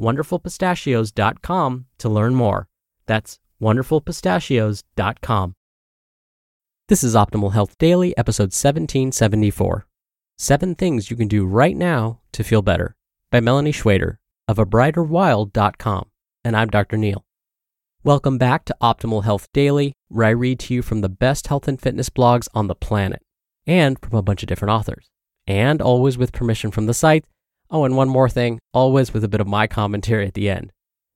wonderfulpistachios.com to learn more. That's wonderfulpistachios.com. This is Optimal Health Daily, episode 1774. Seven Things You Can Do Right Now to Feel Better by Melani Schweder of abrighterwild.com. And I'm Dr. Neal. Welcome back to Optimal Health Daily, where I read to you from the best health and fitness blogs on the planet and from a bunch of different authors. And always with permission from the site Oh, and one more thing, always with a bit of my commentary at the end.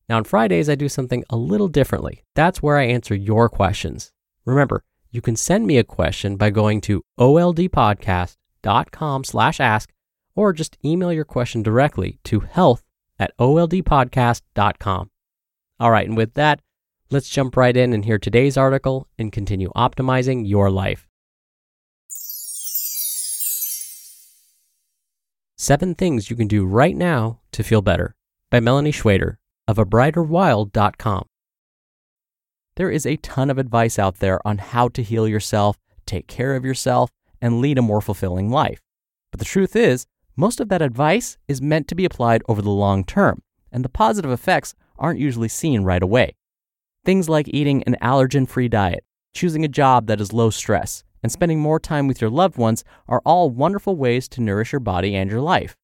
Now, on Fridays, I do something a little differently. That's where I answer your questions. Remember, you can send me a question by going to oldpodcast.com slash ask or just email your question directly to health at oldpodcast.com. All right, and with that, let's jump right in and hear today's article and continue optimizing your life. Seven Things You Can Do Right Now to Feel Better by Melani Schweder of abrighterwild.com. There is a ton of advice out there on how to heal yourself, take care of yourself, and lead a more fulfilling life. But the truth is, most of that advice is meant to be applied over the long term, and the positive effects aren't usually seen right away. Things like eating an allergen free diet, choosing a job that is low stress, and spending more time with your loved ones are all wonderful ways to nourish your body and your life.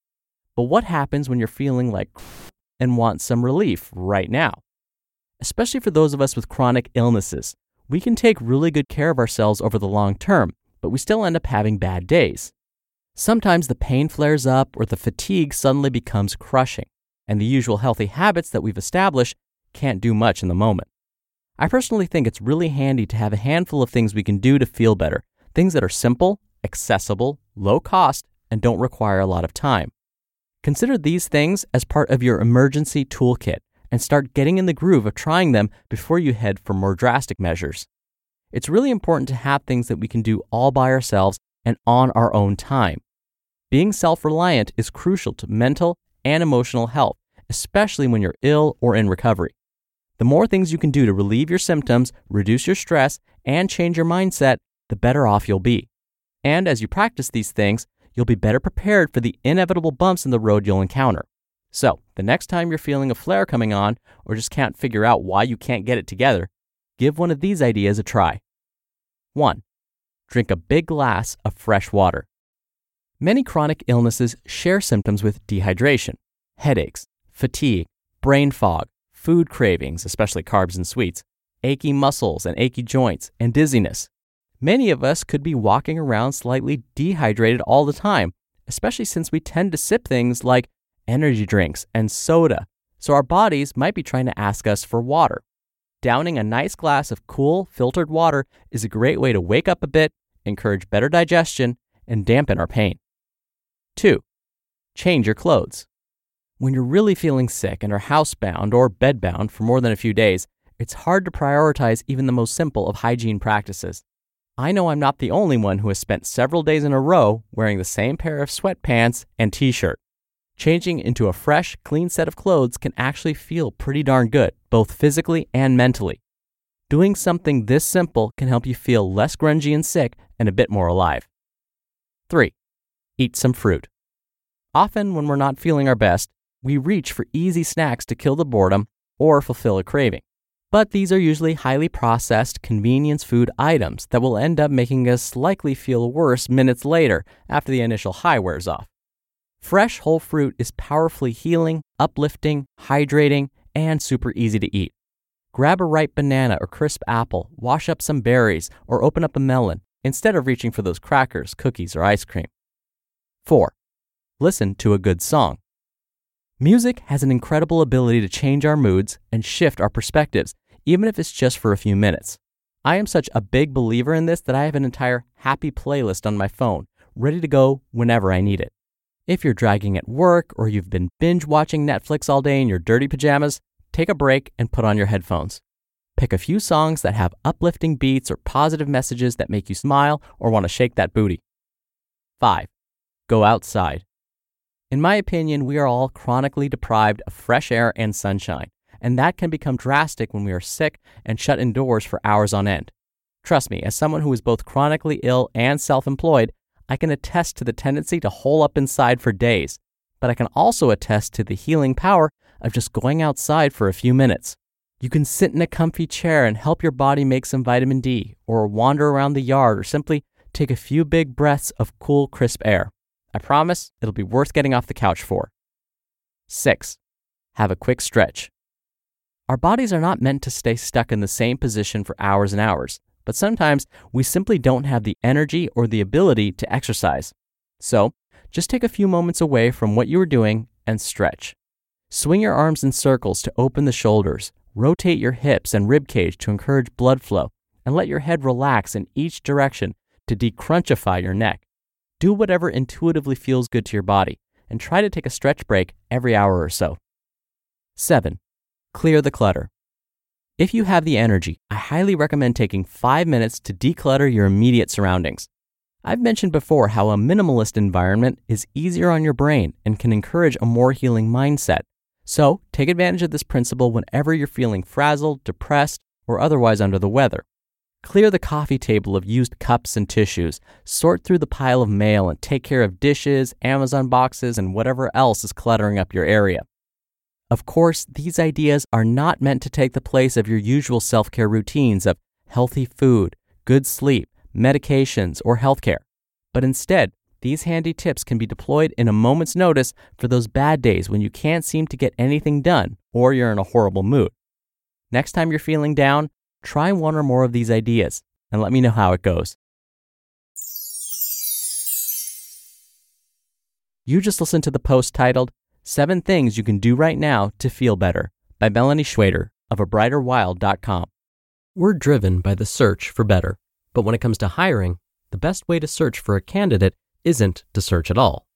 But what happens when you're feeling like and want some relief right now? Especially for those of us with chronic illnesses, we can take really good care of ourselves over the long term, but we still end up having bad days. Sometimes the pain flares up or the fatigue suddenly becomes crushing, and the usual healthy habits that we've established can't do much in the moment. I personally think it's really handy to have a handful of things we can do to feel better Things that are simple, accessible, low cost, and don't require a lot of time. Consider these things as part of your emergency toolkit and start getting in the groove of trying them before you head for more drastic measures. It's really important to have things that we can do all by ourselves and on our own time. Being self reliant is crucial to mental and emotional health, especially when you're ill or in recovery. The more things you can do to relieve your symptoms, reduce your stress, and change your mindset, the better off you'll be. And as you practice these things, you'll be better prepared for the inevitable bumps in the road you'll encounter. So, the next time you're feeling a flare coming on or just can't figure out why you can't get it together, give one of these ideas a try. 1. Drink a big glass of fresh water. Many chronic illnesses share symptoms with dehydration, headaches, fatigue, brain fog, food cravings, especially carbs and sweets, achy muscles and achy joints, and dizziness. Many of us could be walking around slightly dehydrated all the time, especially since we tend to sip things like energy drinks and soda, so our bodies might be trying to ask us for water. Downing a nice glass of cool, filtered water is a great way to wake up a bit, encourage better digestion, and dampen our pain. 2. Change your clothes. When you're really feeling sick and are housebound or bedbound for more than a few days, it's hard to prioritize even the most simple of hygiene practices. I know I'm not the only one who has spent several days in a row wearing the same pair of sweatpants and t shirt. Changing into a fresh, clean set of clothes can actually feel pretty darn good, both physically and mentally. Doing something this simple can help you feel less grungy and sick and a bit more alive. 3. Eat some fruit. Often, when we're not feeling our best, we reach for easy snacks to kill the boredom or fulfill a craving. But these are usually highly processed convenience food items that will end up making us likely feel worse minutes later after the initial high wears off. Fresh whole fruit is powerfully healing, uplifting, hydrating, and super easy to eat. Grab a ripe banana or crisp apple, wash up some berries, or open up a melon instead of reaching for those crackers, cookies, or ice cream. 4. Listen to a good song. Music has an incredible ability to change our moods and shift our perspectives, even if it's just for a few minutes. I am such a big believer in this that I have an entire happy playlist on my phone, ready to go whenever I need it. If you're dragging at work or you've been binge watching Netflix all day in your dirty pajamas, take a break and put on your headphones. Pick a few songs that have uplifting beats or positive messages that make you smile or want to shake that booty. 5. Go outside. In my opinion, we are all chronically deprived of fresh air and sunshine, and that can become drastic when we are sick and shut indoors for hours on end. Trust me, as someone who is both chronically ill and self employed, I can attest to the tendency to hole up inside for days, but I can also attest to the healing power of just going outside for a few minutes. You can sit in a comfy chair and help your body make some vitamin D, or wander around the yard, or simply take a few big breaths of cool, crisp air. I promise it'll be worth getting off the couch for. 6. Have a quick stretch. Our bodies are not meant to stay stuck in the same position for hours and hours, but sometimes we simply don't have the energy or the ability to exercise. So, just take a few moments away from what you are doing and stretch. Swing your arms in circles to open the shoulders, rotate your hips and rib cage to encourage blood flow, and let your head relax in each direction to decrunchify your neck. Do whatever intuitively feels good to your body and try to take a stretch break every hour or so. 7. Clear the clutter. If you have the energy, I highly recommend taking five minutes to declutter your immediate surroundings. I've mentioned before how a minimalist environment is easier on your brain and can encourage a more healing mindset. So, take advantage of this principle whenever you're feeling frazzled, depressed, or otherwise under the weather. Clear the coffee table of used cups and tissues, sort through the pile of mail, and take care of dishes, Amazon boxes, and whatever else is cluttering up your area. Of course, these ideas are not meant to take the place of your usual self care routines of healthy food, good sleep, medications, or healthcare. But instead, these handy tips can be deployed in a moment's notice for those bad days when you can't seem to get anything done or you're in a horrible mood. Next time you're feeling down, Try one or more of these ideas and let me know how it goes. You just listened to the post titled Seven Things You Can Do Right Now to Feel Better by Melani Schweder of abrighterwild.com. We're driven by the search for better, but when it comes to hiring, the best way to search for a candidate isn't to search at all.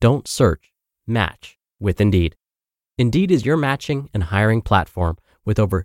Don't search, match with Indeed. Indeed is your matching and hiring platform with over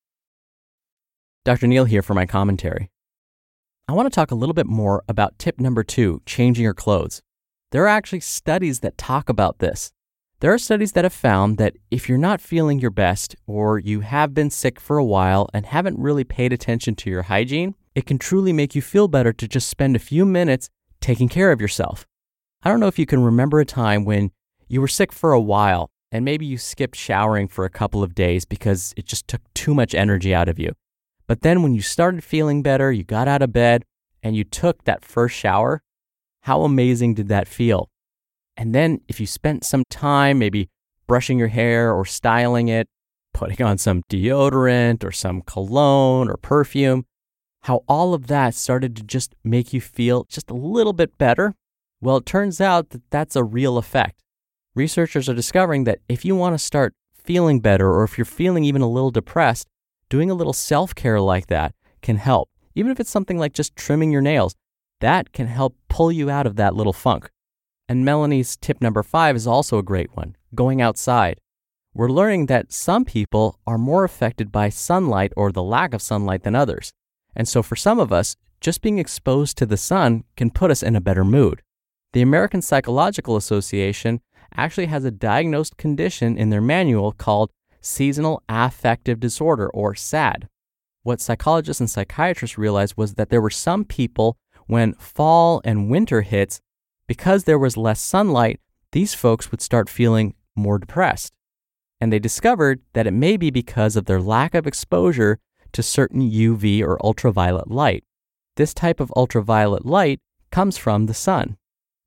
Dr. Neal here for my commentary. I want to talk a little bit more about tip number two changing your clothes. There are actually studies that talk about this. There are studies that have found that if you're not feeling your best or you have been sick for a while and haven't really paid attention to your hygiene, it can truly make you feel better to just spend a few minutes taking care of yourself. I don't know if you can remember a time when you were sick for a while and maybe you skipped showering for a couple of days because it just took too much energy out of you. But then when you started feeling better, you got out of bed and you took that first shower, how amazing did that feel? And then if you spent some time maybe brushing your hair or styling it, putting on some deodorant or some cologne or perfume, how all of that started to just make you feel just a little bit better? Well, it turns out that that's a real effect. Researchers are discovering that if you want to start feeling better or if you're feeling even a little depressed, doing a little self care like that can help. even if it's something like just trimming your nails, that can help pull you out of that little funk. And Melani's tip number five is also a great one going outside. We're learning that some people are more affected by sunlight or the lack of sunlight than others. And so for some of us, just being exposed to the sun can put us in a better mood. The American Psychological Association actually has a diagnosed condition in their manual called seasonal affective disorder or SAD. What psychologists and psychiatrists realized was that there were some people when fall and winter hits, because there was less sunlight, these folks would start feeling more depressed. And they discovered that it may be because of their lack of exposure to certain UV or ultraviolet light. This type of ultraviolet light comes from the sun.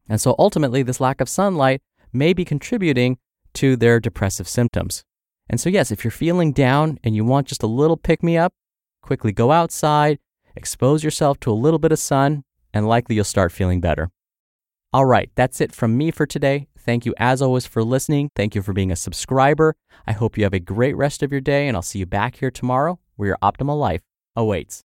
And so ultimately, this lack of sunlight may be contributing to their depressive symptoms. And so, yes, if you're feeling down and you want just a little pick me up, quickly go outside, expose yourself to a little bit of sun, and likely you'll start feeling better. All right, that's it from me for today. Thank you as always for listening. Thank you for being a subscriber. I hope you have a great rest of your day, and I'll see you back here tomorrow where your optimal life awaits.